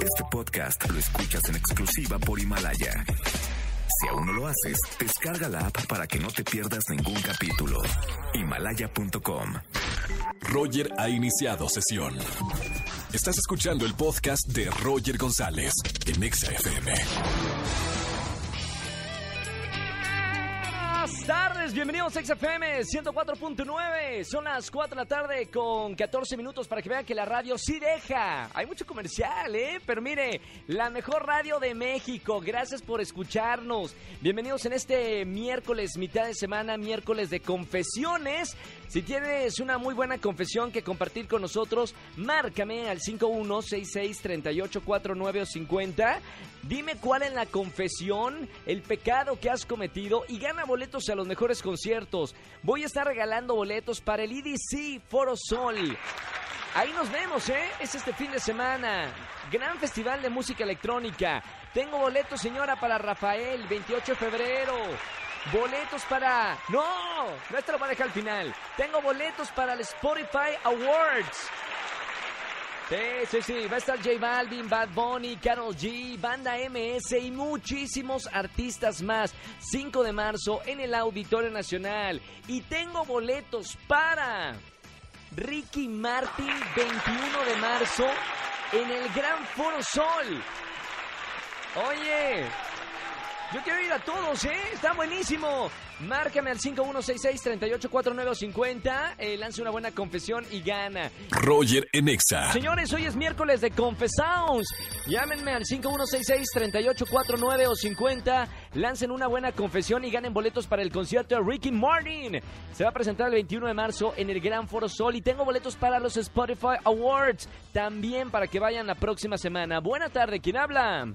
Este podcast lo escuchas en exclusiva por Himalaya. Si aún no lo haces, descarga la app para que no te pierdas ningún capítulo. Himalaya.com. Roger ha iniciado sesión. Estás escuchando el podcast de Roger González en Exa FM. Bienvenidos a XFM 104.9. Son las 4 de la tarde con 14 minutos para que vean que la radio sí deja. Hay mucho comercial, ¿eh? Pero mire, la mejor radio de México. Gracias por escucharnos. Bienvenidos en este miércoles, mitad de semana, miércoles de confesiones. Si tienes una muy buena confesión que compartir con nosotros, márcame al 51663849 o 50. Dime cuál es la confesión, el pecado que has cometido y gana boletos a los mejores conciertos. Voy a estar regalando boletos para el EDC Foro Sol. Ahí nos vemos, ¿eh? Es este fin de semana. Gran festival de música electrónica. Tengo boletos, señora, para Rafael, 28 de febrero. Boletos para... No, no esto lo voy a dejar al final. Tengo boletos para el Spotify Awards. Sí, sí, sí, va a estar J Balvin, Bad Bunny, Carol G, Banda MS y muchísimos artistas más. 5 de marzo en el Auditorio Nacional. Y tengo boletos para Ricky Martin, 21 de marzo en el Gran Foro Sol. Oye, yo quiero ir a todos, ¿eh? Está buenísimo. Márcame al 5166-384950. Eh, lance una buena confesión y gana. Roger en Exa. Señores, hoy es miércoles de Confesaos. Llámenme al 5166-384950. Lancen una buena confesión y ganen boletos para el concierto de Ricky Martin. Se va a presentar el 21 de marzo en el Gran Foro Sol. Y tengo boletos para los Spotify Awards. También para que vayan la próxima semana. Buena tarde, ¿quién habla?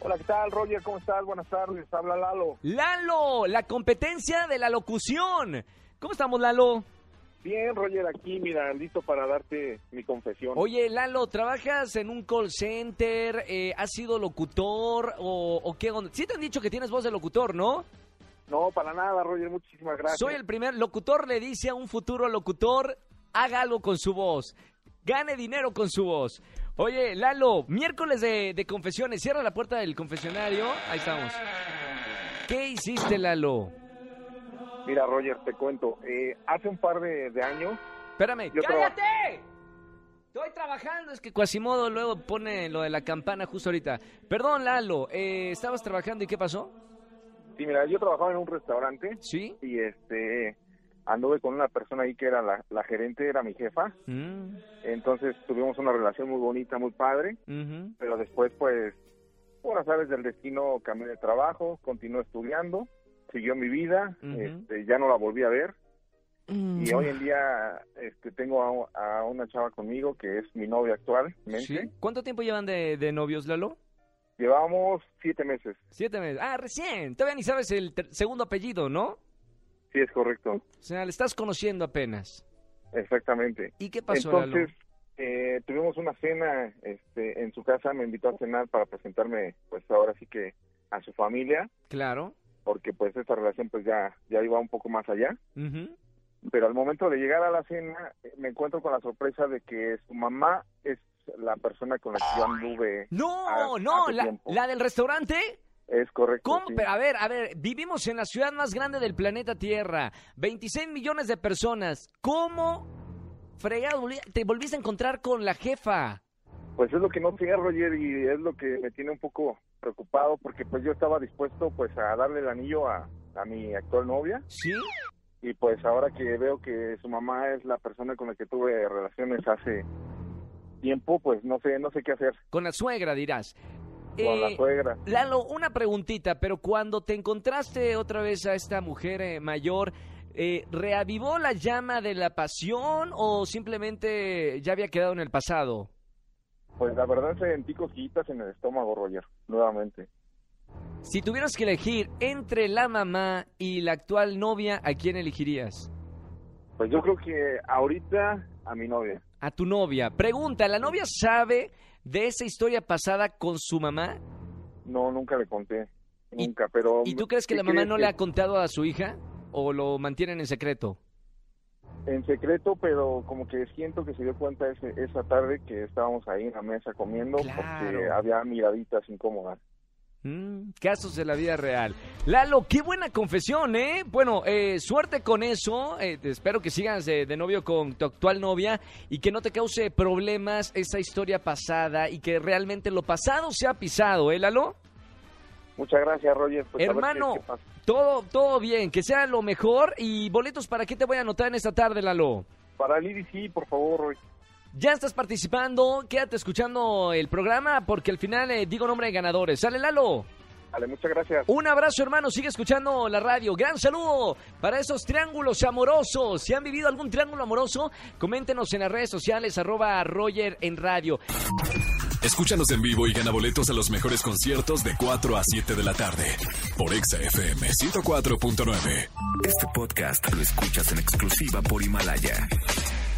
Hola, ¿qué tal, Roger? ¿Cómo estás? Buenas tardes. Habla Lalo. Lalo, la competencia de la locución. ¿Cómo estamos, Lalo? Bien, Roger, aquí, mira, listo para darte mi confesión. Oye, Lalo, ¿trabajas en un call center? Eh, ¿Has sido locutor o, o qué onda? Sí te han dicho que tienes voz de locutor, ¿no? No, para nada, Roger, muchísimas gracias. Soy el primer locutor, le dice a un futuro locutor, haga algo con su voz, gane dinero con su voz. Oye, Lalo, miércoles de, de confesiones, cierra la puerta del confesionario, ahí estamos. ¿Qué hiciste, Lalo? Mira, Roger, te cuento. eh, hace un par de, de años, Espérame, Yo ¡cállate! Estoy trabajando, es que Quasimodo luego pone lo de la campana justo ahorita. Perdón, Lalo, eh, ¿estabas trabajando y qué pasó? sí, mira, yo trabajaba en un restaurante ¿Sí? y este anduve con una persona ahí que era la, la gerente, era mi jefa. Mm, Entonces tuvimos una relación muy bonita, muy padre, pero después, pues, por azares del destino, cambié de trabajo, continué estudiando, siguió mi vida, este, ya no la volví a ver. Y Mm. hoy en día este, tengo a, a una chava conmigo que es mi novia actualmente. ¿Sí? ¿Cuánto tiempo llevan de, de novios, Lalo? Llevamos siete meses. Siete meses. Ah, recién. Todavía ni sabes el segundo apellido, ¿no? Sí, es correcto. O sea, le estás conociendo apenas. Exactamente. ¿Y qué pasó, Entonces, eh, tuvimos una cena este, en su casa, me invitó a cenar para presentarme, pues ahora sí que a su familia? Claro. porque pues esta relación pues ya, ya iba un poco más allá. Ujú. Pero al momento de llegar a la cena, eh, me encuentro con la sorpresa de que su mamá es la persona con la que yo anduve. No, no, hace la, la del restaurante. Es correcto. ¿Cómo? sí. Pero, a ver, a ver, vivimos en la ciudad más grande del planeta Tierra, 26 millones de personas. ¿Cómo fregado te volviste a encontrar con la jefa? Pues es lo que no sé, Roger, y es lo que me tiene un poco preocupado, porque pues yo estaba dispuesto pues a darle el anillo a, a mi actual novia, ¿Sí? y pues ahora que veo que su mamá es la persona con la que tuve relaciones hace tiempo, pues no sé, no sé qué hacer Con la suegra, dirás. Con Eh, la suegra. Lalo, una preguntita, pero cuando te encontraste otra vez a esta mujer eh, mayor, eh, ¿reavivó la llama de la pasión o simplemente ya había quedado en el pasado? Pues la verdad sentí cosquillitas en el estómago, Roger, nuevamente. Si tuvieras que elegir entre la mamá y la actual novia, ¿a quién elegirías? Pues yo creo que ahorita a mi novia. A tu novia. Pregunta, ¿la novia sabe de esa historia pasada con su mamá? No, nunca le conté, ¿Y- nunca, pero... ¿Y tú crees que ¿qué la mamá no le ha contado a su hija? ¿O lo mantienen en secreto? en secreto, pero como que siento que se dio cuenta ese, esa tarde que estábamos ahí en la mesa comiendo porque había miraditas incómodas. Mm, casos de la vida real. Lalo, qué buena confesión, ¿eh? Bueno, eh, suerte con eso. eh, espero que sigas de novio con tu actual novia y que no te cause problemas esa historia pasada y que realmente lo pasado sea pisado, ¿eh, Lalo? Muchas gracias, Roger. Pues, qué- Hermano, qué todo, todo bien, que sea lo mejor. ¿Y boletos para qué te voy a anotar en esta tarde, Lalo? Para el IDC, por favor, Roger. Ya estás participando, quédate escuchando el programa porque al final eh, digo nombre de ganadores. ¿Sale, Lalo? Vale, muchas gracias. Un abrazo, hermano. Sigue escuchando la radio. Gran saludo para esos triángulos amorosos. Si han vivido algún triángulo amoroso, coméntenos en las redes sociales, arroba Roger en radio. Escúchanos en vivo y gana boletos a los mejores conciertos de 4 a 7 de la tarde por Exa FM 104.9. Este podcast lo escuchas en exclusiva por Himalaya.